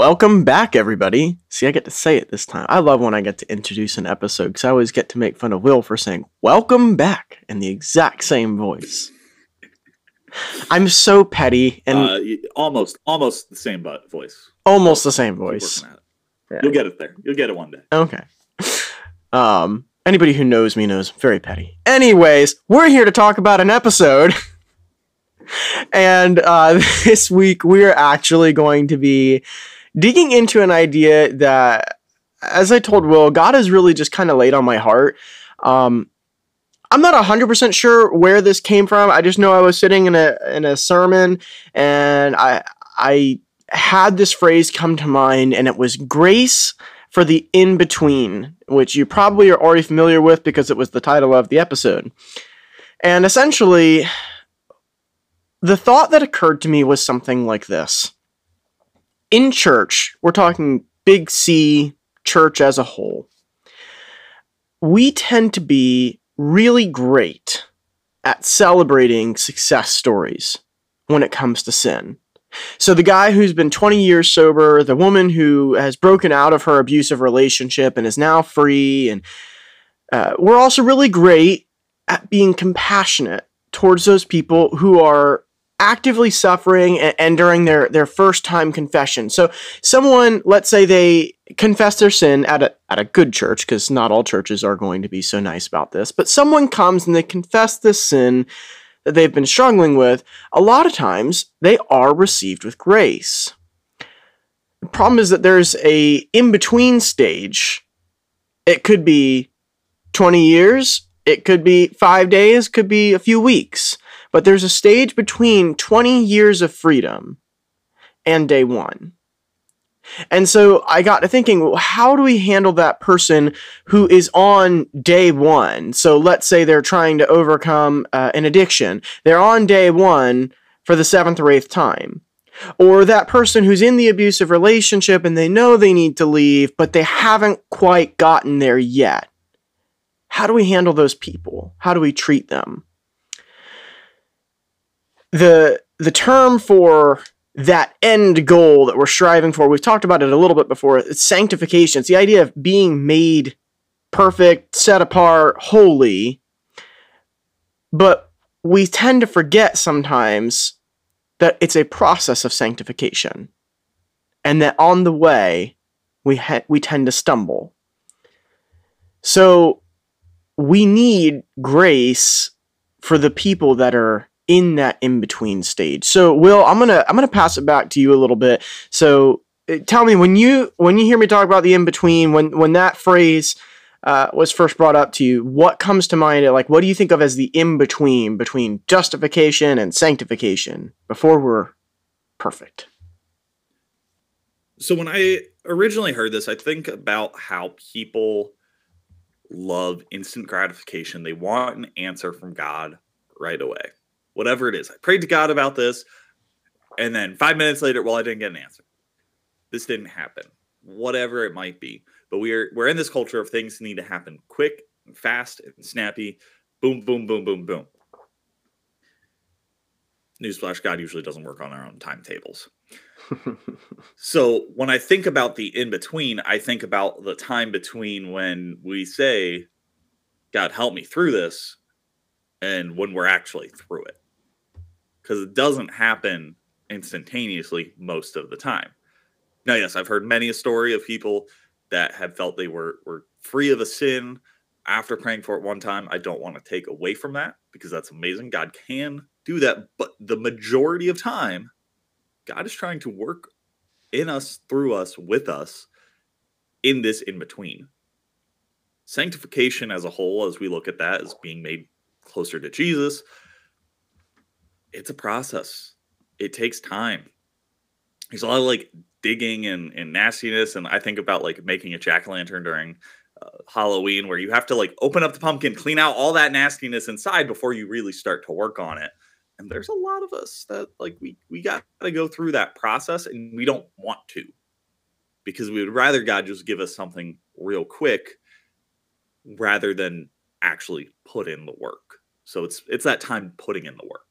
Welcome back, everybody. See, I get to say it this time. I love when I get to introduce an episode because I always get to make fun of Will for saying "Welcome back" in the exact same voice. I'm so petty and Uh, almost, almost the same but voice. almost the same voice. working at it. Yeah. You'll get it there. You'll get it one day. Okay. Um, anybody who knows me knows I'm very petty. Anyways, we're here to talk about an episode. and uh, this week we're actually going to be digging into an idea that, as I told Will, God has really just kind of laid on my heart. Um, I'm not 100% sure where this came from. I just know I was sitting in a in a sermon and I I had this phrase come to mind and it was grace for the in between, which you probably are already familiar with because it was the title of the episode. And essentially, the thought that occurred to me was something like this In church, we're talking big C, church as a whole, we tend to be really great at celebrating success stories when it comes to sin. So the guy who's been 20 years sober, the woman who has broken out of her abusive relationship and is now free, and uh, we're also really great at being compassionate towards those people who are actively suffering and, during their their first time confession. So someone, let's say they confess their sin at a at a good church, because not all churches are going to be so nice about this, but someone comes and they confess this sin that they've been struggling with, a lot of times they are received with grace. The problem is that there's a in-between stage. It could be 20 years, it could be 5 days, could be a few weeks, but there's a stage between 20 years of freedom and day 1. And so I got to thinking, well, how do we handle that person who is on day one? So let's say they're trying to overcome uh, an addiction. They're on day one for the seventh or eighth time. Or that person who's in the abusive relationship and they know they need to leave, but they haven't quite gotten there yet. How do we handle those people? How do we treat them? The, the term for that end goal that we're striving for. We've talked about it a little bit before. It's sanctification. It's the idea of being made perfect, set apart, holy. But we tend to forget sometimes that it's a process of sanctification. And that on the way, we, ha- we tend to stumble. So we need grace for the people that are in that in between stage. So, Will, I'm gonna I'm gonna pass it back to you a little bit. So, uh, tell me when you when you hear me talk about the in between, when when that phrase uh, was first brought up to you, what comes to mind? Like, what do you think of as the in between between justification and sanctification before we're perfect? So when I originally heard this, I think about how people love instant gratification. They want an answer from God right away. Whatever it is. I prayed to God about this, and then five minutes later, well, I didn't get an answer. This didn't happen. Whatever it might be. But we're we're in this culture of things need to happen quick and fast and snappy. Boom, boom, boom, boom, boom. Newsflash, God usually doesn't work on our own timetables. So when I think about the in between, I think about the time between when we say, God, help me through this, and when we're actually through it. Because it doesn't happen instantaneously most of the time. Now, yes, I've heard many a story of people that have felt they were, were free of a sin after praying for it one time. I don't want to take away from that because that's amazing. God can do that. But the majority of time, God is trying to work in us, through us, with us in this in between. Sanctification as a whole, as we look at that as being made closer to Jesus, it's a process. It takes time. There's a lot of like digging and, and nastiness. And I think about like making a jack o' lantern during uh, Halloween where you have to like open up the pumpkin, clean out all that nastiness inside before you really start to work on it and there's a lot of us that like we we got to go through that process and we don't want to because we would rather god just give us something real quick rather than actually put in the work so it's it's that time putting in the work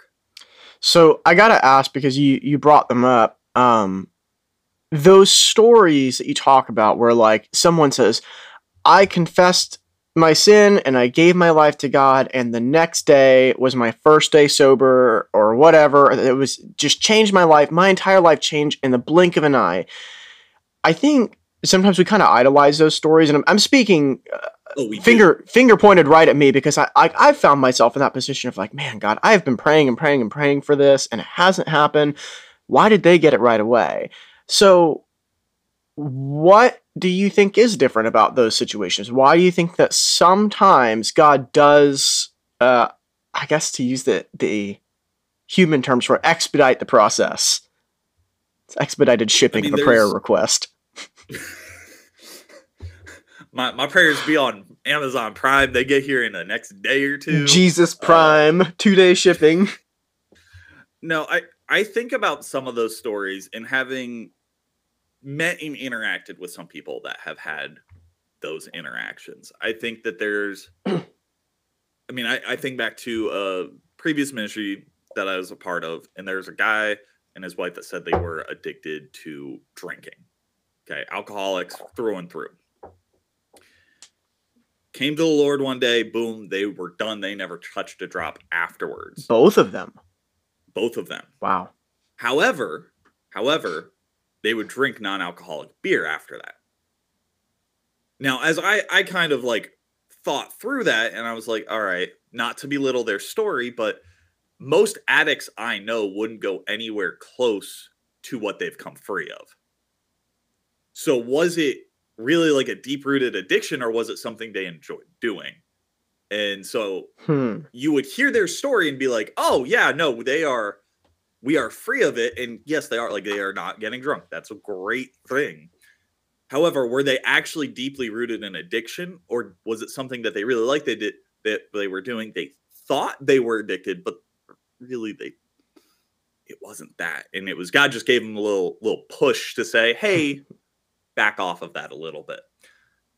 So I gotta ask because you you brought them up. Um, those stories that you talk about where like someone says, I confessed my sin and I gave my life to God, and the next day was my first day sober or whatever. It was just changed my life. My entire life changed in the blink of an eye. I think sometimes we kind of idolize those stories, and I'm, I'm speaking uh, Oh, finger finger pointed right at me because I, I I found myself in that position of like, man, God, I have been praying and praying and praying for this, and it hasn't happened. Why did they get it right away? So, what do you think is different about those situations? Why do you think that sometimes God does, uh, I guess, to use the the human terms for expedite the process? It's expedited shipping mean, of a prayer request. my my prayers be on Amazon Prime. They get here in the next day or two. Jesus Uh, Prime, two day shipping. No, I I think about some of those stories and having met and interacted with some people that have had those interactions. I think that there's I mean, I, I think back to a previous ministry that I was a part of, and there's a guy and his wife that said they were addicted to drinking. Okay, alcoholics through and through. Came to the Lord one day, boom, they were done. They never touched a drop afterwards. Both of them. Both of them. Wow. However, however, they would drink non-alcoholic beer after that. Now, as I I kind of like thought through that and I was like, all right, not to belittle their story, but most addicts I know wouldn't go anywhere close to what they've come free of. So was it really like a deep-rooted addiction or was it something they enjoyed doing? And so Hmm. you would hear their story and be like, "Oh yeah, no, they are we are free of it." And yes, they are like they are not getting drunk. That's a great thing. However, were they actually deeply rooted in addiction or was it something that they really liked they did that they were doing? They thought they were addicted, but really they it wasn't that. And it was God just gave them a little little push to say, "Hey, back off of that a little bit."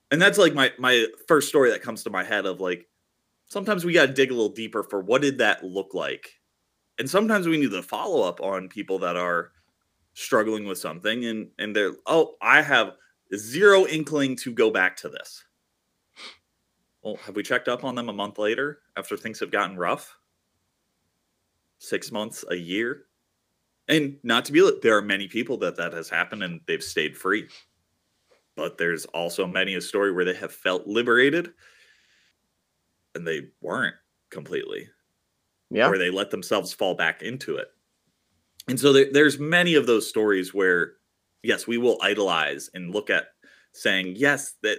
And that's like my my first story that comes to my head of like sometimes we got to dig a little deeper for what did that look like? And sometimes we need to follow up on people that are struggling with something and and they're oh i have zero inkling to go back to this. Well have we checked up on them a month later after things have gotten rough? Six months a year? And not to be there are many people that that has happened and they've stayed free but there's also many a story where they have felt liberated and they weren't completely Yeah. or they let themselves fall back into it. And so there, there's many of those stories where yes we will idolize and look at saying yes that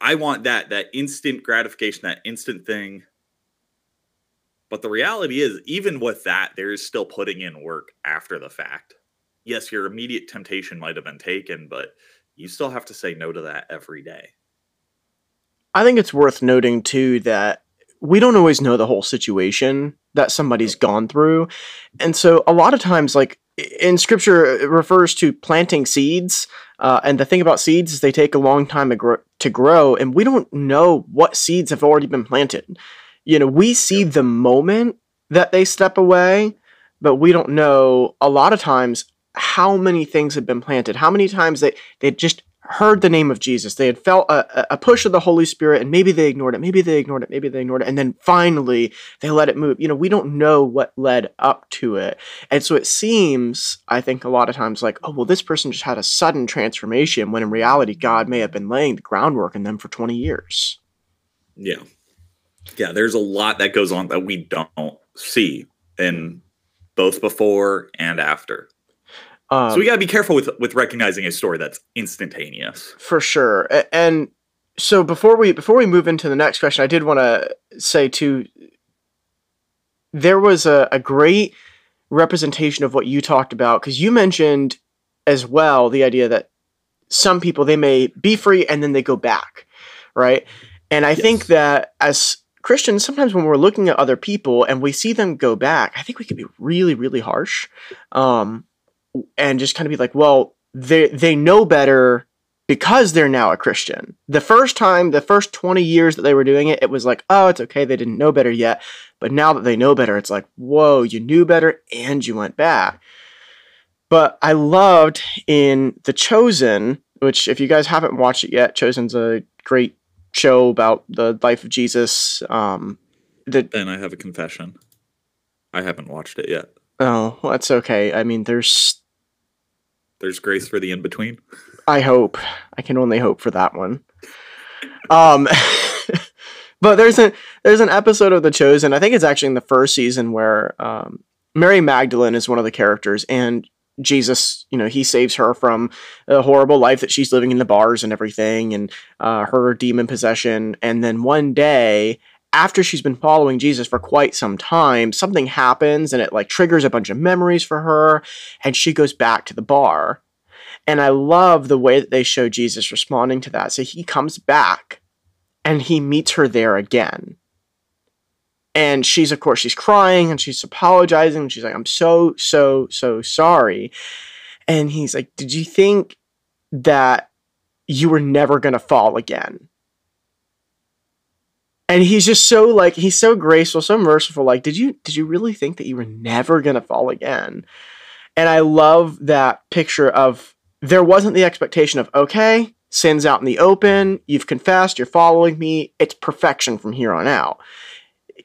i want that that instant gratification that instant thing. But the reality is even with that there is still putting in work after the fact. Yes your immediate temptation might have been taken but you still have to say no to that every day I think it's worth noting too that we don't always know the whole situation that somebody's gone through. And so a lot of times, like in scripture, it refers to planting seeds. Uh, and the thing about seeds is they take a long time to grow, to grow, and we don't know what seeds have already been planted. You know, we see the moment that they step away, but we don't know a lot of times how many things have been planted, how many times they, they just heard the name of Jesus. They had felt a, a push of the Holy Spirit, and maybe they ignored it, maybe they ignored it, maybe they ignored it, and then finally they let it move. You know, we don't know what led up to it. And so it seems, I think, a lot of times like, oh, well, this person just had a sudden transformation, when in reality, God may have been laying the groundwork in them for 20 years. Yeah. Yeah, there's a lot that goes on that we don't see in both before and after. Um, so we got to be careful with with recognizing a story that's instantaneous. for sure. And so before we before we move into the next question i did want to say too there was a, a great representation of what you talked about because you mentioned as well the idea that some people they may be free and then they go back right? And i think that as christians sometimes when we're looking at other people and we see them go back i think we can be really really harsh. Um, and just kind of be like well they they know better because they're now a Christian. The first time, the first 20 years that they were doing it, it was like, oh, it's okay, they didn't know better yet. But now that they know better, it's like, whoa, you knew better and you went back. But I loved in The Chosen, which if you guys haven't watched it yet, Chosen's a great show about the life of Jesus. Um, the And I have a confession. I haven't watched it yet. oh, well, that's okay. I mean, there's There's grace for the in between. I hope. I can only hope for that one. Um but there's a there's an episode of The Chosen. I think it's actually in the first season where um Mary Magdalene is one of the characters and Jesus, you know, he saves her from a horrible life that she's living in the bars and everything and uh, her demon possession. And then one day, after she's been following Jesus for quite some time, something happens and it like triggers a bunch of memories for her and she goes back to the bar. And I love the way that they show Jesus responding to that. So he comes back and he meets her there again. And she's, of course, she's crying and she's apologizing. And she's like, I'm so, so, so sorry. And he's like, Did you think that you were never going to fall again? And he's just so like he's so graceful, so merciful. Like, did you did you really think that you were never gonna fall again? And I love that picture of there wasn't the expectation of, okay, sin's out in the open, you've confessed, you're following me, it's perfection from here on out.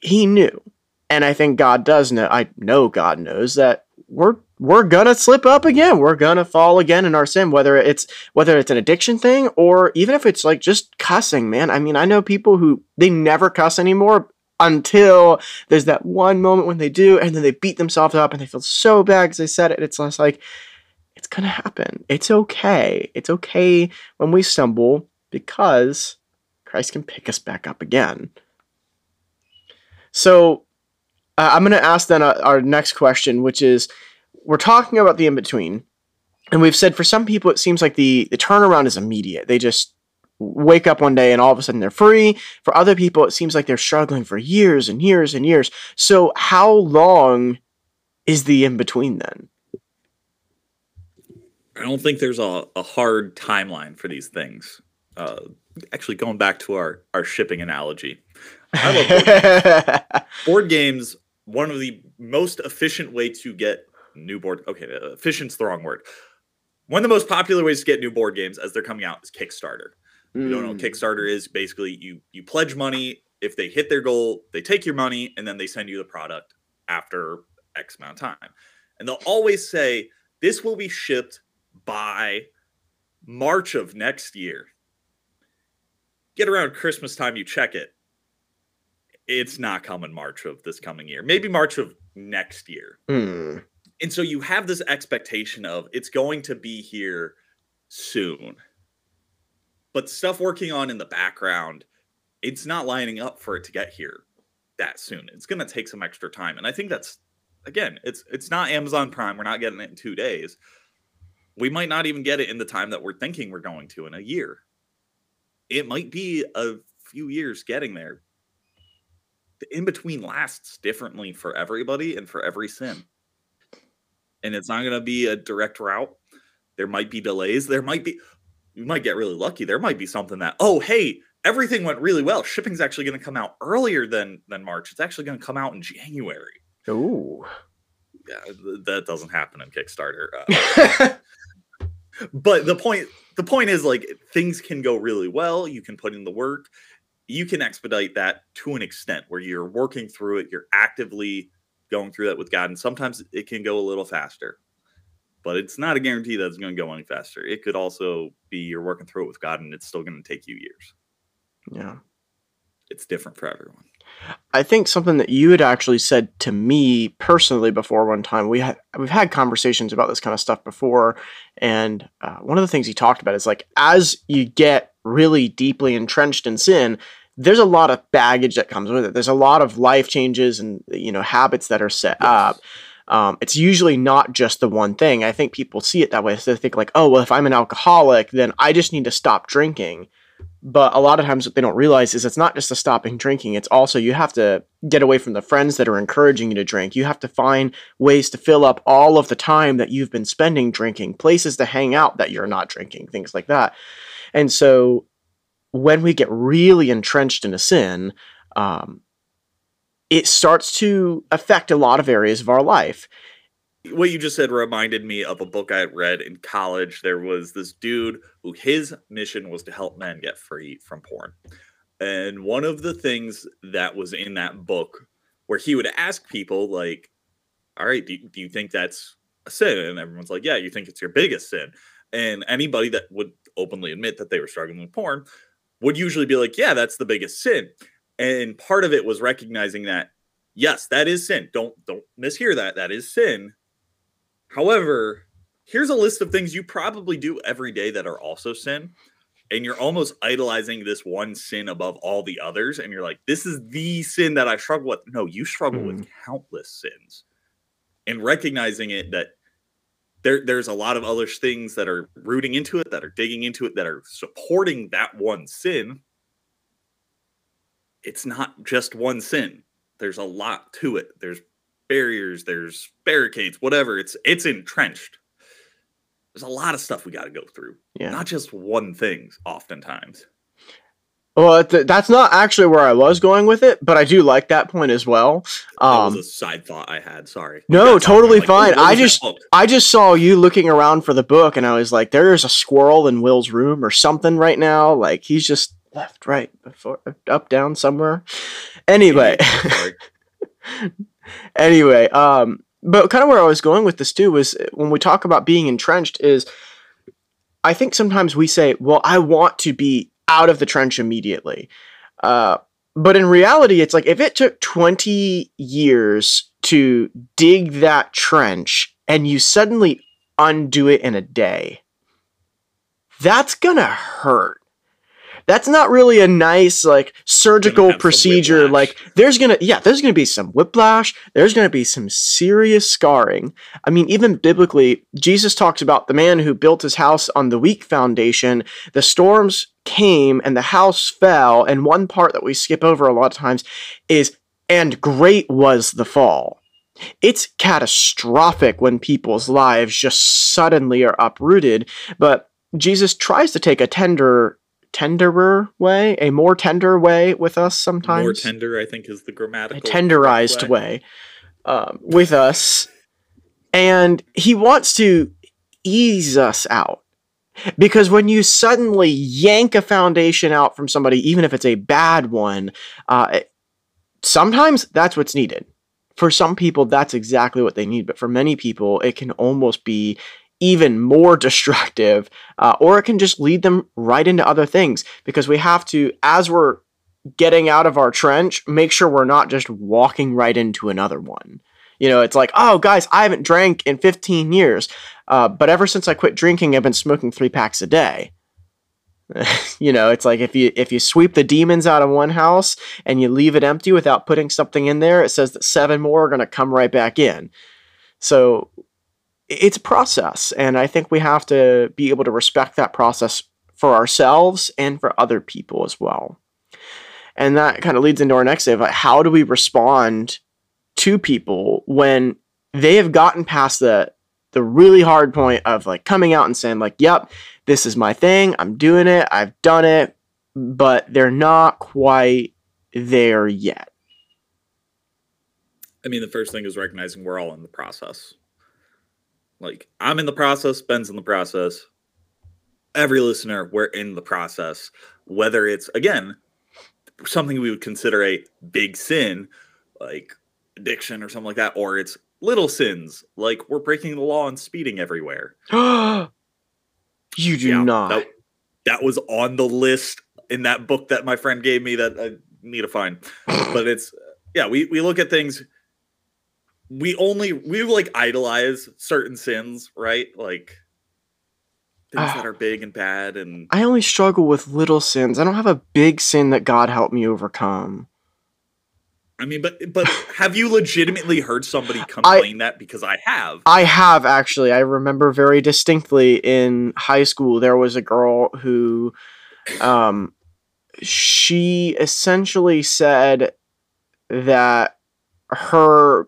He knew. And I think God does know, I know God knows that we're we're gonna slip up again. We're gonna fall again in our sin, whether it's whether it's an addiction thing or even if it's like just cussing, man. I mean, I know people who they never cuss anymore until there's that one moment when they do, and then they beat themselves up and they feel so bad because they said it. It's less like it's gonna happen. It's okay. It's okay when we stumble because Christ can pick us back up again. So uh, I'm gonna ask then uh, our next question, which is we're talking about the in between, and we've said for some people it seems like the the turnaround is immediate. They just wake up one day and all of a sudden they're free. For other people, it seems like they're struggling for years and years and years. So how long is the in between then? I don't think there's a, a hard timeline for these things. Uh, actually, going back to our, our shipping analogy, I love board games. board games. One of the most efficient way to get new board. Okay, uh, efficient's the wrong word. One of the most popular ways to get new board games as they're coming out is Kickstarter. You don't know what Mm. Kickstarter is basically you you pledge money. If they hit their goal, they take your money and then they send you the product after X amount of time. And they'll always say this will be shipped by March of next year. Get around Christmas time, you check it. It's not coming March of this coming year. Maybe March of next year. Hmm. And so you have this expectation of it's going to be here soon. But stuff working on in the background, it's not lining up for it to get here that soon. It's going to take some extra time. And I think that's again, it's it's not Amazon Prime. We're not getting it in 2 days. We might not even get it in the time that we're thinking we're going to in a year. It might be a few years getting there. The in between lasts differently for everybody and for every sim. and it's not going to be a direct route. There might be delays. There might be, you might get really lucky. There might be something that, oh, hey, everything went really well. Shipping's actually going to come out earlier than than March. It's actually going to come out in January. Ooh. Yeah, th- that doesn't happen in Kickstarter. Uh, but the point, the point is, like, things can go really well. You can put in the work. You can expedite that to an extent where you're working through it. You're actively going through that with God, and sometimes it can go a little faster. But it's not a guarantee that it's going to go any faster. It could also be you're working through it with God, and it's still going to take you years. yeah. It's different for everyone. I think something that you had actually said to me personally before one time we had we've had conversations about this kind of stuff before, and uh, one of the things he talked about is like as you get really deeply entrenched in sin, there's a lot of baggage that comes with it. There's a lot of life changes and you know habits that are set up. Um, it's usually not just the one thing. I think people see it that way. So they think like, oh well, if I'm an alcoholic, then I just need to stop drinking. But a lot of times, what they don't realize is it's not just the stopping drinking. It's also you have to get away from the friends that are encouraging you to drink. You have to find ways to fill up all of the time that you've been spending drinking, places to hang out that you're not drinking, things like that. And so, when we get really entrenched in a sin, um, it starts to affect a lot of areas of our life. What you just said reminded me of a book I read in college. There was this dude who his mission was to help men get free from porn. And one of the things that was in that book where he would ask people like, all right, do, do you think that's a sin? And everyone's like, yeah, you think it's your biggest sin. And anybody that would openly admit that they were struggling with porn would usually be like, yeah, that's the biggest sin. And part of it was recognizing that, yes, that is sin. Don't don't mishear that. That is sin. However, here's a list of things you probably do every day that are also sin. And you're almost idolizing this one sin above all the others. And you're like, this is the sin that I struggle with. No, you struggle mm. with countless sins. And recognizing it that there, there's a lot of other things that are rooting into it, that are digging into it, that are supporting that one sin. It's not just one sin. There's a lot to it. There's barriers, there's barricades, whatever. It's it's entrenched. There's a lot of stuff we got to go through. Yeah. Not just one thing oftentimes. Well, that's not actually where I was going with it, but I do like that point as well. Um, that was a side thought I had. Sorry. No, totally like, fine. I just I just saw you looking around for the book, and I was like, "There's a squirrel in Will's room or something right now." Like he's just left, right, before, up, down, somewhere. Anyway, anyway, um, but kind of where I was going with this too was when we talk about being entrenched is. I think sometimes we say, well, I want to be out of the trench immediately. Uh, but in reality, it's like if it took 20 years to dig that trench and you suddenly undo it in a day, that's gonna hurt that's not really a nice like surgical procedure like there's gonna yeah there's gonna be some whiplash there's gonna be some serious scarring. I mean even biblically jesus talks about the man who built his house on the weak foundation. The storms came and the house fell and one part that we skip over a lot of times is and great was the fall. It's catastrophic when people's lives just suddenly are uprooted but jesus tries to take a tender tenderer way, a more tender way with us sometimes. More tender, I think, is the grammatical. A tenderized way, way um, with us. And he wants to ease us out. Because when you suddenly yank a foundation out from somebody, even if it's a bad one, uh, sometimes that's what's needed. For some people, that's exactly what they need. But for many people, it can almost be even more destructive, uh, or it can just lead them right into other things because we have to, as we're getting out of our trench, make sure we're not just walking right into another one. You know, it's like, oh, guys, I haven't drank in 15 years, uh, but ever since I quit drinking, I've been smoking three packs a day. you know, it's like if you if you sweep the demons out of one house and you leave it empty without putting something in there, it says that seven more are going to come right back in. So it's a process and i think we have to be able to respect that process for ourselves and for other people as well. And that kind of leads into our next day of like, how do we respond to people when they have gotten past the the really hard point of like coming out and saying like yep this is my thing i'm doing it i've done it but they're not quite there yet. I mean the first thing is recognizing we're all in the process like I'm in the process, Ben's in the process. Every listener, we're in the process. Whether it's again something we would consider a big sin, like addiction or something like that, or it's little sins, like we're breaking the law and speeding everywhere. you do yeah, not. That, that was on the list in that book that my friend gave me that I need to find. but it's yeah, we we look at things we only we like idolize certain sins, right? Like things uh, that are big and bad and I only struggle with little sins. I don't have a big sin that God helped me overcome. I mean, but but have you legitimately heard somebody complain I, that? Because I have. I have actually. I remember very distinctly in high school there was a girl who um she essentially said that her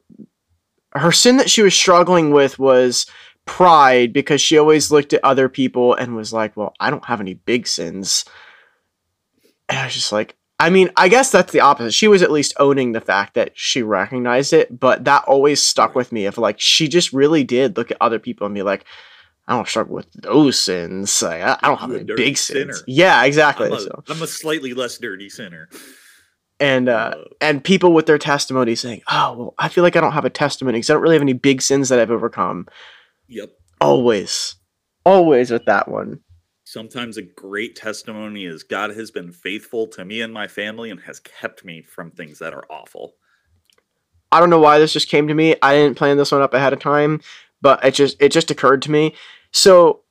her sin that she was struggling with was pride because she always looked at other people and was like, well, I don't have any big sins. And I was just like, I mean, I guess that's the opposite. She was at least owning the fact that she recognized it, but that always stuck with me. If like she just really did look at other people and be like, I don't struggle with those sins. Like, I, I don't have any big sinner. sins. Yeah, exactly. I'm a, so, I'm a slightly less dirty sinner. And uh, Uh, and people with their testimony saying, "Oh, well, I feel like I don't have a testimony because I don't really have any big sins that I've overcome." yep. Always, always with that one. Sometimes a great testimony is God has been faithful to me and my family and has kept me from things that are awful. I don't know why this just came to me. I didn't plan this one up ahead of time, but it just it just occurred to me. So,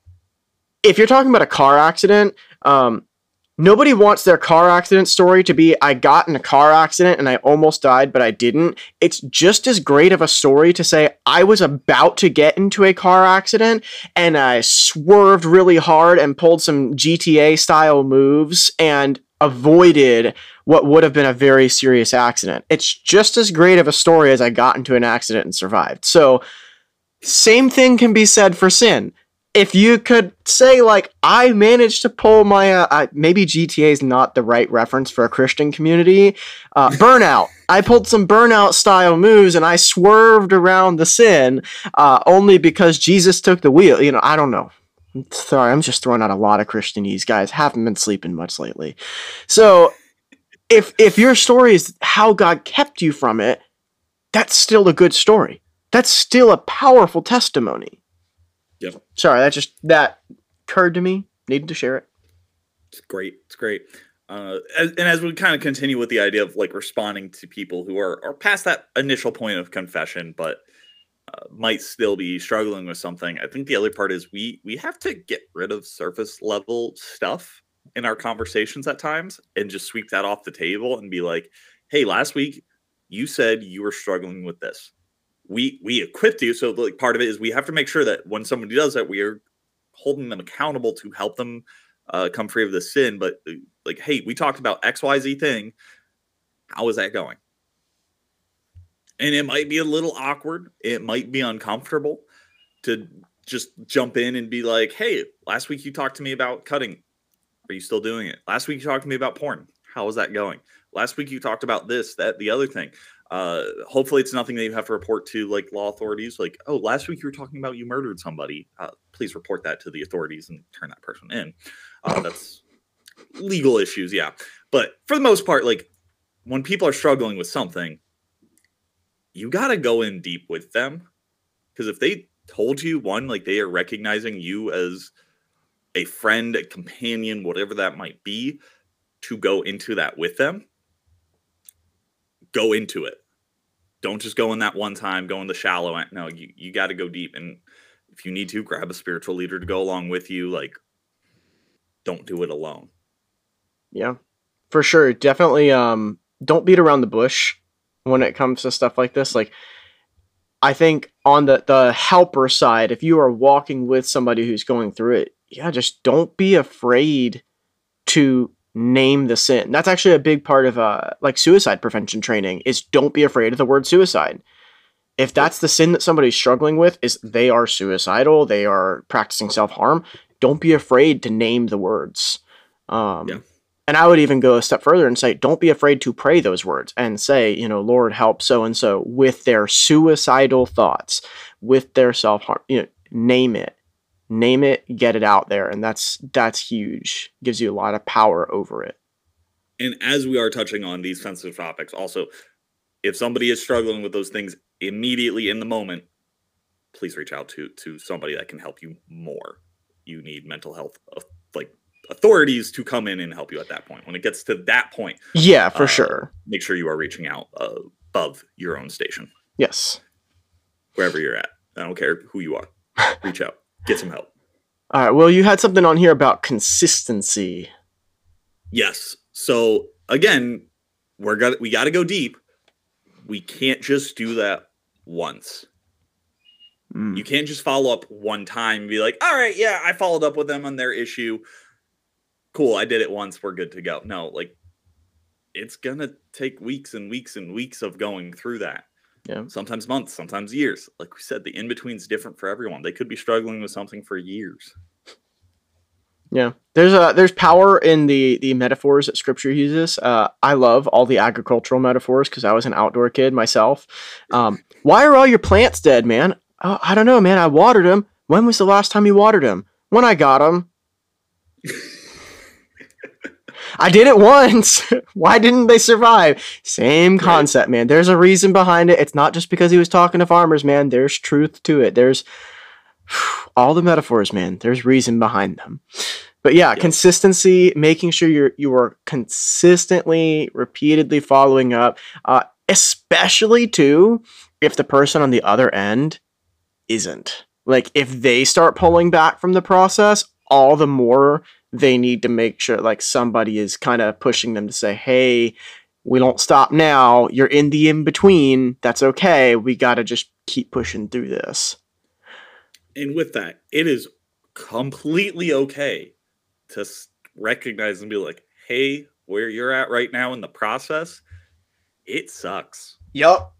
if you're talking about a car accident, um, nobody wants their car accident story to be I got in a car accident and I almost died, but I didn't. It's just as great of a story to say I was about to get into a car accident and I swerved really hard and pulled some GTA style moves and avoided what would have been a very serious accident. It's just as great of a story as I got into an accident and survived. So, same thing can be said for sin. If you could say, like, I managed to pull my, uh, uh, maybe GTA is not the right reference for a Christian community, uh, burnout. I pulled some burnout style moves and I swerved around the sin uh, only because Jesus took the wheel. You know, I don't know. Sorry, I'm just throwing out a lot of Christianese, guys. Haven't been sleeping much lately. So, if if your story is how God kept you from it, that's still a good story. That's still a powerful testimony. Yep. Sorry, that just that occurred to me. Needed to share it. It's great. It's great. Uh, as, and as we kind of continue with the idea of like responding to people who are, are past that initial point of confession, but uh, might still be struggling with something, I think the other part is we we have to get rid of surface level stuff in our conversations at times and just sweep that off the table and be like, "Hey, last week you said you were struggling with this. We we equipped you, so like part of it is we have to make sure that when somebody does that, we are holding them accountable to help them uh, come free of the sin. But uh, like, hey, we talked about X Y Z thing. How is that going? And it might be a little awkward. It might be uncomfortable to just jump in and be like, hey, last week you talked to me about cutting. Are you still doing it? Last week you talked to me about porn. How is that going? Last week you talked about this, that, the other thing. Uh, hopefully it's nothing that you have to report to like law authorities. Like, oh, last week you were talking about you murdered somebody. Uh, please report that to the authorities and turn that person in. Uh, that's legal issues, yeah. But for the most part, like when people are struggling with something, you got to go in deep with them because if they told you one, like they are recognizing you as a friend, a companion, whatever that might be, to go into that with them, go into it. Don't just go in that one time, go in the shallow end. No, you, you got to go deep. And if you need to, grab a spiritual leader to go along with you. Like, don't do it alone. Yeah, for sure. Definitely. Um, don't beat around the bush when it comes to stuff like this. Like, I think on the the helper side, if you are walking with somebody who's going through it, yeah, just don't be afraid to name the sin. That's actually a big part of uh like suicide prevention training is don't be afraid of the word suicide. If that's the sin that somebody's struggling with is they are suicidal, they are practicing self-harm, don't be afraid to name the words. Um Yeah. and I would even go a step further and say don't be afraid to pray those words and say, you know, Lord help so and so with their suicidal thoughts, with their self-harm, you know, name it name it get it out there and that's that's huge gives you a lot of power over it and as we are touching on these sensitive topics, also, if somebody is struggling with those things immediately in the moment, please reach out to to somebody that can help you more. You need mental health uh, like authorities to come in and help you at that point. When it gets to that point, yeah for Uh, sure make sure you are reaching out uh, above your own station, yes wherever you're at. I don't care who you are. Reach out, get some help. all right well you had something on here about consistency Yes. So again, we're gonna we got to go deep. We can't just do that once. Mm. You can't just follow up one time and be like, all right, yeah, I followed up with them on their issue. Cool, I did it once. We're good to go. No, like it's gonna take weeks and weeks and weeks of going through that. Yeah. Sometimes months, sometimes years. Like we said, the in between's different for everyone. They could be struggling with something for years. Yeah. There's a there's power in the the metaphors that scripture uses. Uh, I love all the agricultural metaphors because I was an outdoor kid myself. Um, why are all your plants dead, man? Oh, I don't know, man. I watered them. When was the last time you watered them? When I got them. I did it once. Why didn't they survive? Same concept, man. There's a reason behind it. It's not just because he was talking to farmers, man. There's truth to it. There's all the metaphors, man. There's reason behind them. But yeah, consistency, making sure you're you are consistently, repeatedly following up, uh, especially too if the person on the other end isn't. Like if they start pulling back from the process, all the more they need to make sure like somebody is kind of pushing them to say, "Hey, we don't stop now. You're in the in between. That's okay. We got to just keep pushing through this." And with that, it is completely okay to recognize and be like, hey, where you're at right now in the process, it sucks. Yep.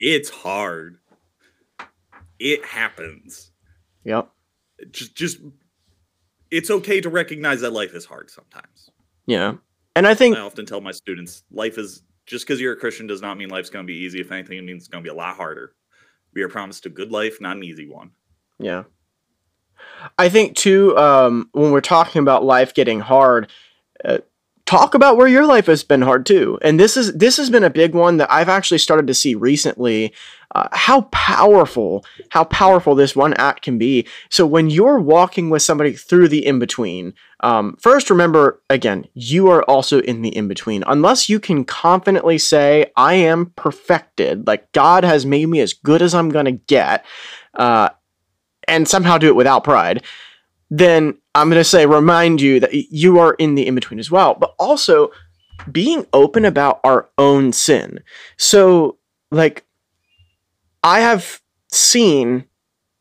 It's hard. It happens. Yep. Just, just, it's okay to recognize that life is hard sometimes. Yeah. And I think I often tell my students, life is just because you're a Christian does not mean life's going to be easy. If anything, it means it's going to be a lot harder. We are promised a good life, not an easy one. Yeah. I think too, um, when we're talking about life getting hard, uh, talk about where your life has been hard too. And this is this has been a big one that I've actually started to see recently. Uh, how powerful, how powerful this one act can be. So when you're walking with somebody through the in between, um, first remember again, you are also in the in between. Unless you can confidently say, "I am perfected," like God has made me as good as I'm gonna get. Uh, and somehow do it without pride, then I'm going to say, remind you that you are in the in between as well, but also being open about our own sin. So, like, I have seen,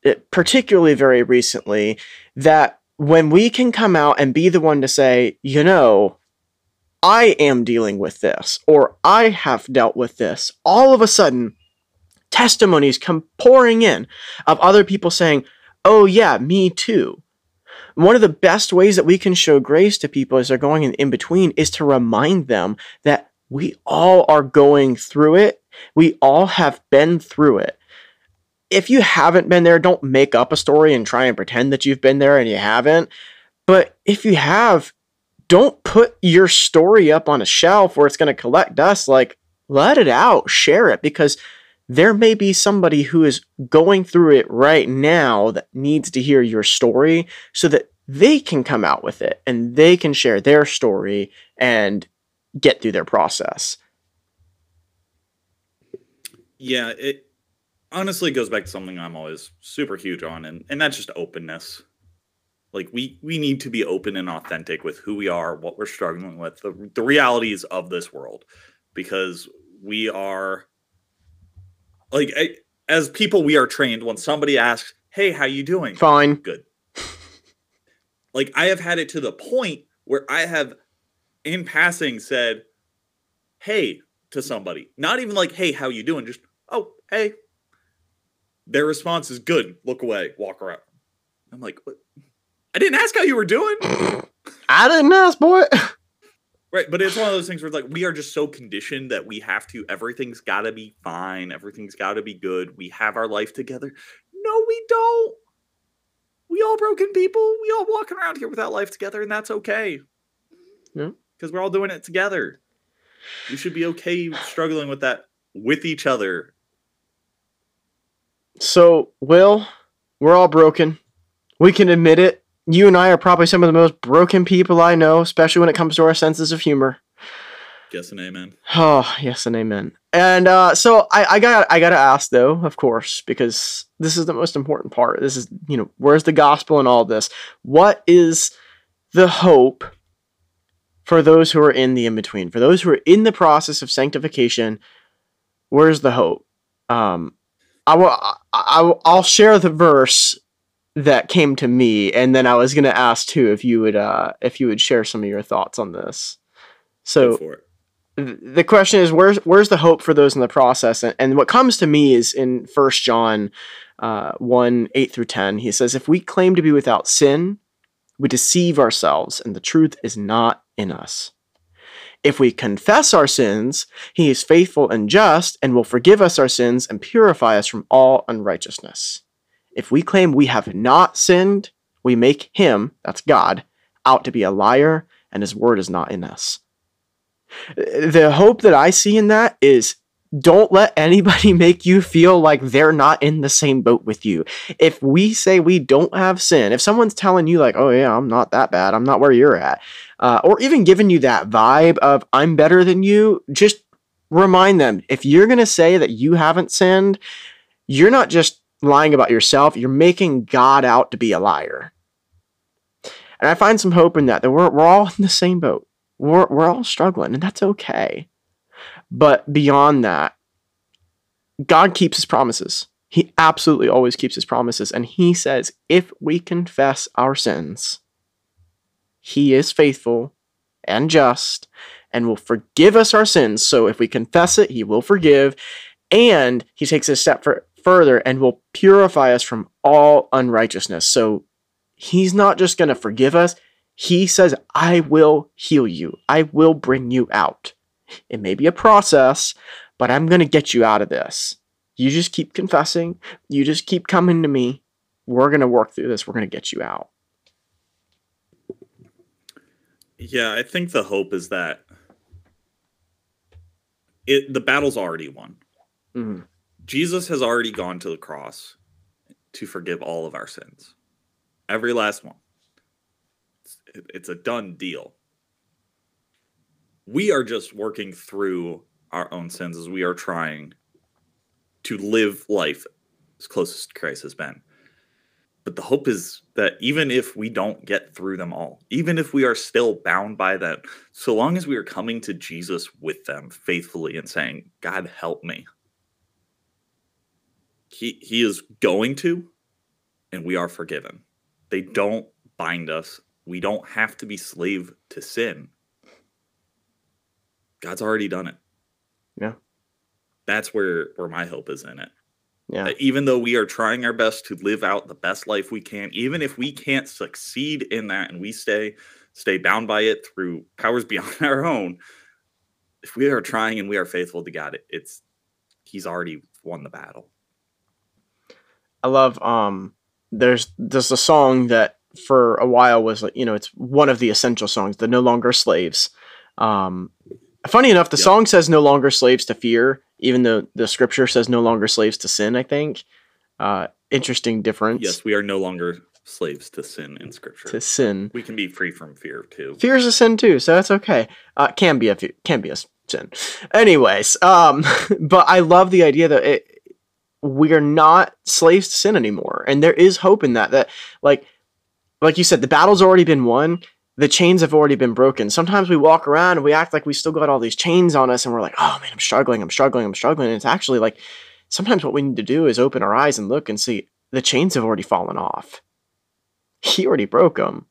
it particularly very recently, that when we can come out and be the one to say, you know, I am dealing with this, or I have dealt with this, all of a sudden, testimonies come pouring in of other people saying, Oh, yeah, me too. One of the best ways that we can show grace to people as they're going in, in between is to remind them that we all are going through it. We all have been through it. If you haven't been there, don't make up a story and try and pretend that you've been there and you haven't. But if you have, don't put your story up on a shelf where it's going to collect dust. Like, let it out, share it, because there may be somebody who is going through it right now that needs to hear your story so that they can come out with it and they can share their story and get through their process. Yeah, it honestly goes back to something I'm always super huge on, and, and that's just openness. Like we we need to be open and authentic with who we are, what we're struggling with, the, the realities of this world, because we are like I, as people we are trained when somebody asks, "Hey, how you doing?" Fine. good. like I have had it to the point where I have in passing said, "Hey" to somebody. Not even like, "Hey, how you doing?" Just, "Oh, hey." Their response is good. Look away, walk around. I'm like, what? I didn't ask how you were doing. I didn't ask, boy. Right, but it's one of those things where like we are just so conditioned that we have to everything's got to be fine, everything's got to be good. We have our life together. No, we don't. We all broken people. We all walking around here without life together, and that's okay. Yeah. because we're all doing it together. We should be okay struggling with that with each other. So, Will, we're all broken. We can admit it. You and I are probably some of the most broken people I know, especially when it comes to our senses of humor. Yes and amen. Oh, yes and amen. And uh, so I, I got I gotta ask though, of course, because this is the most important part. This is you know, where's the gospel in all this? What is the hope for those who are in the in-between? For those who are in the process of sanctification, where's the hope? Um I will I, I, I'll share the verse that came to me, and then I was gonna ask too if you would uh if you would share some of your thoughts on this. So Go for it. th- the question is where's where's the hope for those in the process and, and what comes to me is in first john uh, 1 8 through 10 he says if we claim to be without sin we deceive ourselves, and the truth is not in us. If we confess our sins, he is faithful and just and will forgive us our sins and purify us from all unrighteousness. If we claim we have not sinned, we make him, that's God, out to be a liar, and his word is not in us. The hope that I see in that is don't let anybody make you feel like they're not in the same boat with you. If we say we don't have sin, if someone's telling you, like, oh, yeah, I'm not that bad, I'm not where you're at, uh, or even giving you that vibe of I'm better than you, just remind them if you're going to say that you haven't sinned, you're not just lying about yourself, you're making God out to be a liar. And I find some hope in that, that we're, we're all in the same boat. We're, we're all struggling, and that's okay. But beyond that, God keeps his promises. He absolutely always keeps his promises. And he says, if we confess our sins, he is faithful and just and will forgive us our sins. So if we confess it, he will forgive. And he takes a step for, further and will purify us from all unrighteousness. So he's not just going to forgive us, he says, I will heal you, I will bring you out. It may be a process, but I'm going to get you out of this. You just keep confessing, you just keep coming to me. We're going to work through this, we're going to get you out. Yeah, I think the hope is that it the battle's already won. Mm-hmm. Jesus has already gone to the cross to forgive all of our sins. Every last one. It's, it's a done deal. We are just working through our own sins as we are trying to live life as close as Christ has been. But the hope is that even if we don't get through them all, even if we are still bound by them, so long as we are coming to Jesus with them faithfully and saying, God, help me, he, he is going to, and we are forgiven. They don't bind us. We don't have to be slave to sin. God's already done it. Yeah. That's where where my hope is in it. Yeah. Even though we are trying our best to live out the best life we can, even if we can't succeed in that and we stay stay bound by it through powers beyond our own, if we are trying and we are faithful to God, it, it's He's already won the battle. I love um there's there's a song that for a while was like you know it's one of the essential songs the no longer slaves um funny enough the Yep. song says no longer slaves to fear even though the scripture says no longer slaves to sin i think uh interesting difference Yes, we are no longer slaves to sin in Scripture. to sin we can be free from fear too. fear is a sin too so that's okay uh can be a fe- can be a sin anyways um but i love the idea that it we are not slaves to sin anymore. And there is hope in that that like like you said the battle's already been won. The chains have already been broken. Sometimes we walk around and we act like we still got all these chains on us and we're like oh man i'm struggling i'm struggling i'm struggling. And it's actually like sometimes what we need to do is open our eyes and look and see the chains have already fallen off. He already broke them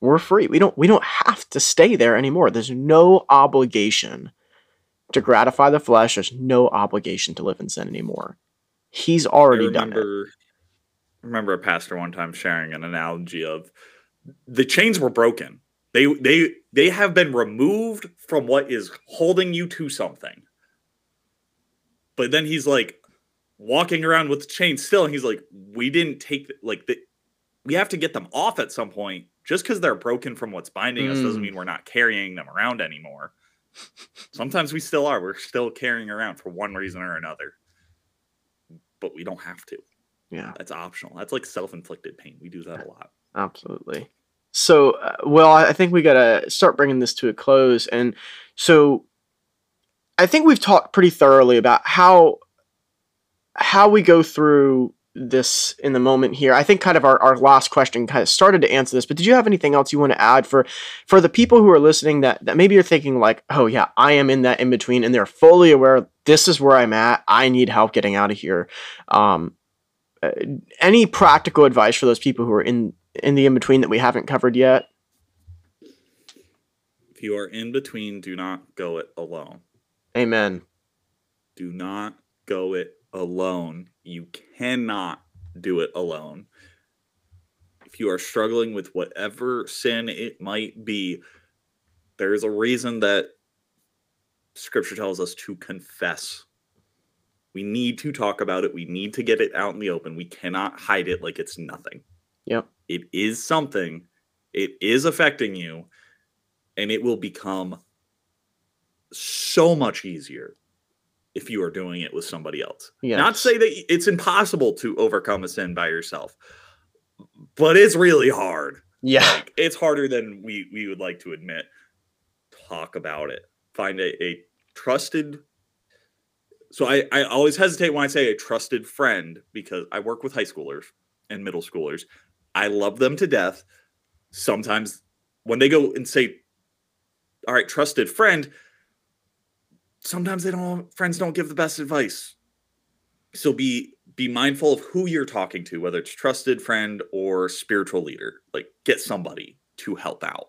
we're free. We don't we don't have to stay there anymore. There's no obligation to gratify the flesh. There's no obligation to live in sin anymore he's already I done it remember, remember a pastor one time sharing an analogy of the chains were broken. They they they have been removed from what is holding you to something. But then he's like walking around with the chains still, and he's like, "We didn't take like the, we have to get them off at some point. Just because they're broken from what's binding us doesn't Mm. mean we're not carrying them around anymore. Sometimes we still are. We're still carrying around for one reason or another, but we don't have to. yeah That's optional. That's like self-inflicted pain. We do that a lot. Absolutely. So, uh, well, I I think we got to start bringing this to a close. And so I think we've talked pretty thoroughly about how how we go through this in the moment here. I think kind of our, our last question kind of started to answer this, but did you have anything else you want to add for for the people who are listening that, that maybe you're thinking like, oh yeah, I am in that in between and they're fully aware this is where I'm at. I need help getting out of here. Um, uh, any practical advice for those people who are in in the in between that we haven't covered yet? If you are in between, do not go it alone. Amen. Do not go it alone. You cannot do it alone. If you are struggling with whatever sin it might be, there is a reason that scripture tells us to confess. We need to talk about it. We need to get it out in the open. We cannot hide it like it's nothing. Yep. It is something, it is affecting you, and it will become so much easier if you are doing it with somebody else. Yes. Not to say that it's impossible to overcome a sin by yourself, but it's really hard. Yeah. Like, it's harder than we we would like to admit. Talk about it. Find a, a trusted. So I, I always hesitate when I say a trusted friend because I work with high schoolers and middle schoolers. I love them to death. Sometimes when they go and say, "All right, trusted friend," sometimes they don't. Friends don't give the best advice. So be be mindful of who you're talking to, whether it's trusted friend or spiritual leader. Like get somebody to help out.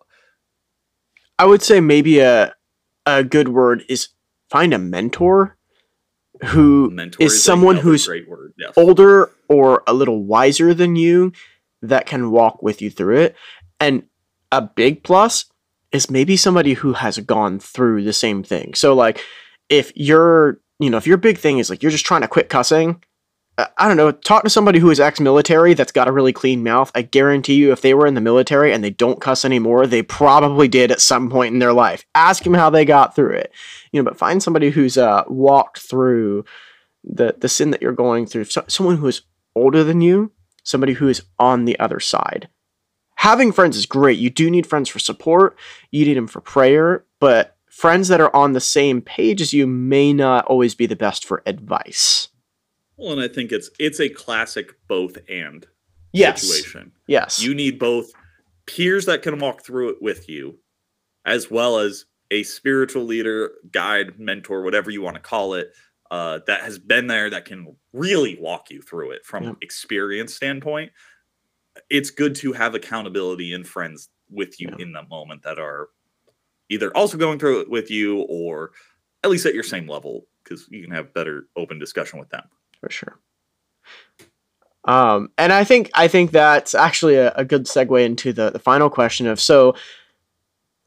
I would say maybe a a good word is find a mentor who Mentor is someone who's. Yes. older or a little wiser than you that can walk with you through it. And a big plus is maybe somebody who has gone through the same thing. So like if you're, you know, if your big thing is like you're just trying to quit cussing, I don't know, talk to somebody who is ex-military that's got a really clean mouth. I guarantee you if they were in the military and they don't cuss anymore, they probably did at some point in their life. Ask them how they got through it. You know, but find somebody who's uh walked through the the sin that you're going through. So, someone who is older than you, somebody who is on the other side. Having friends is great. You do need friends for support. You need them for prayer, but friends that are on the same page as you may not always be the best for advice. Well, and I think it's it's a classic both and Yes. situation. Yes. You need both peers that can walk through it with you, as well as a spiritual leader, guide, mentor, whatever you want to call it, uh, that has been there that can really walk you through it from experience standpoint. It's good to have accountability and friends with you Yeah. in that moment that are either also going through it with you or at least at your same level because you can have better open discussion with them. for sure. Um, and I think I think that's actually a, a good segue into the, the final question of so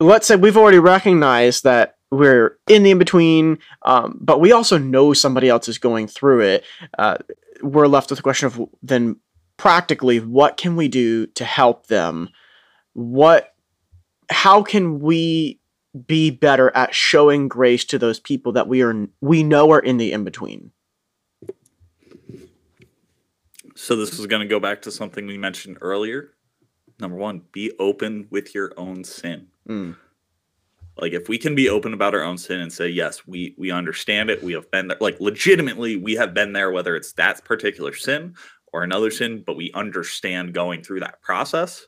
let's say we've already recognized that we're in the in between, um, but we also know somebody else is going through it. Uh, we're left with the question of then practically what can we do to help them? What how can we be better at showing grace to those people that we are we know are in the in between? So this is going to go back to something we mentioned earlier. Number one, be open with your own sin. Mm. Like if we can be open about our own sin and say, yes, we we understand it, we have been there. Like legitimately, we have been there, whether it's that particular sin or another sin, but we understand going through that process.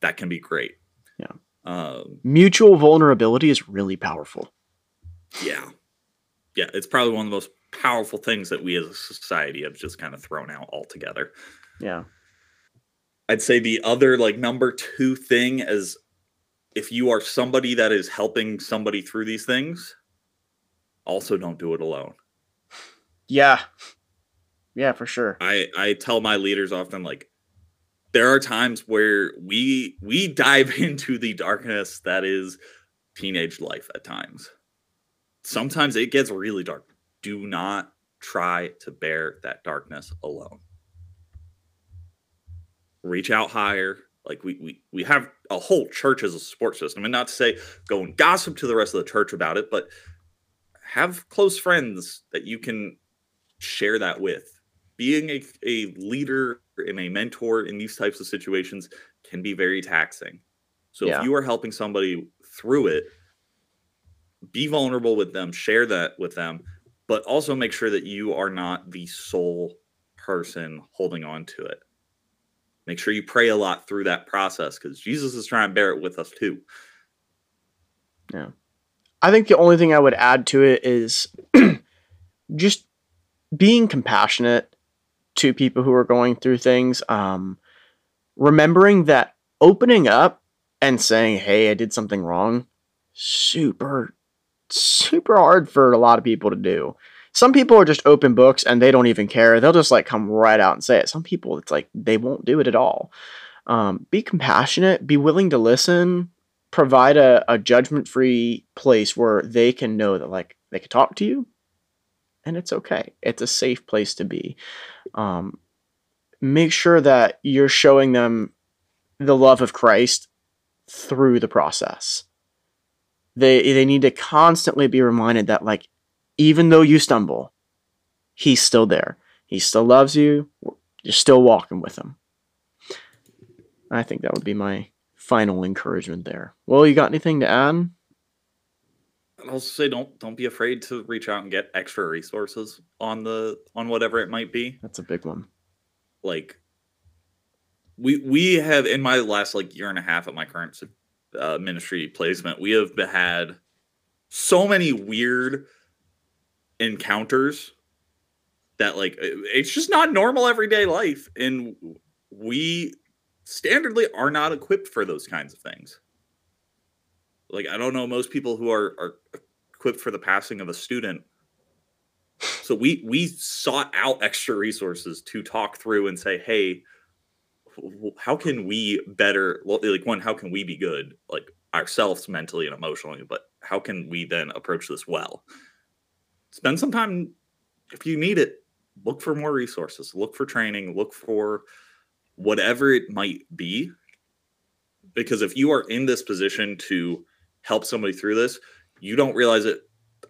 That can be great. Yeah. Um, mutual vulnerability is really powerful. yeah. Yeah. It's probably one of the most powerful things that we as a society have just kind of thrown out altogether. Yeah. I'd say the other like number two thing is if you are somebody that is helping somebody through these things, also don't do it alone. Yeah. Yeah, for sure. I I tell my leaders often like there are times where we we dive into the darkness that is teenage life at times. Sometimes it gets really dark. Do not try to bear that darkness alone. Reach out higher. Like we we we have a whole church as a support system, and not to say go and gossip to the rest of the church about it, but have close friends that you can share that with. Being a, a leader and a mentor in these types of situations can be very taxing. So Yeah. if you are helping somebody through it, be vulnerable with them, share that with them, but also make sure that you are not the sole person holding on to it. Make sure you pray a lot through that process because Jesus is trying to bear it with us too. Yeah. I think the only thing I would add to it is just being compassionate to people who are going through things. Um, remembering that opening up and saying, "Hey, I did something wrong," super, super hard for a lot of people to do. Some people are just open books and they don't even care. They'll just like come right out and say it. Some people, it's like they won't do it at all. Um, be compassionate, be willing to listen, provide a, a judgment free place where they can know that, like, they can talk to you and it's okay. It's a safe place to be. Um, make sure that you're showing them the love of Christ through the process. They they need to constantly be reminded that like even though you stumble, he's still there. He still loves you. You're still walking with him. I think that would be my final encouragement there. Well, you got anything to add? I'll also say don't don't be afraid to reach out and get extra resources on the on whatever it might be. That's a big one. Like we we have in my last like year and a half at my current uh, ministry placement, we have had so many weird encounters that like it's just not normal everyday life and we standardly are not equipped for those kinds of things like I don't know most people who are are equipped for the passing of a student. So we we sought out extra resources to talk through and say, hey, how can we better like one how can we be good like ourselves mentally and emotionally but how can we then approach this well spend some time if you need it look for more resources look for training look for whatever it might be because if you are in this position to help somebody through this, you don't realize it,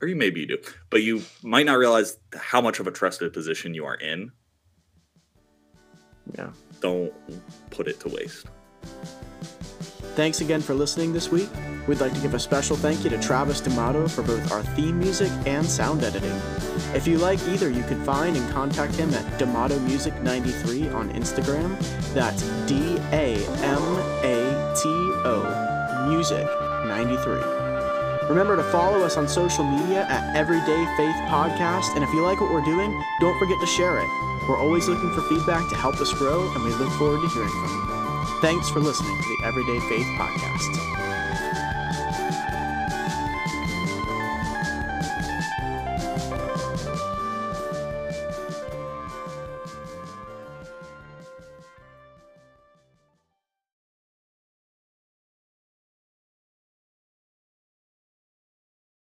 or you maybe you do, but you might not realize how much of a trusted position you are in. Yeah. Don't put it to waste. Thanks again for listening this week. We'd like to give a special thank you to Travis Damato for both our theme music and sound editing. If you like either, you can find and contact him at Damato Music 93 on Instagram. That's D A M A T O Music 93. Remember to follow us on social media at Everyday Faith Podcast, and if you like what we're doing, don't forget to share it. We're always looking for feedback to help us grow, and we look forward to hearing from you. Thanks for listening to the Everyday Faith Podcast.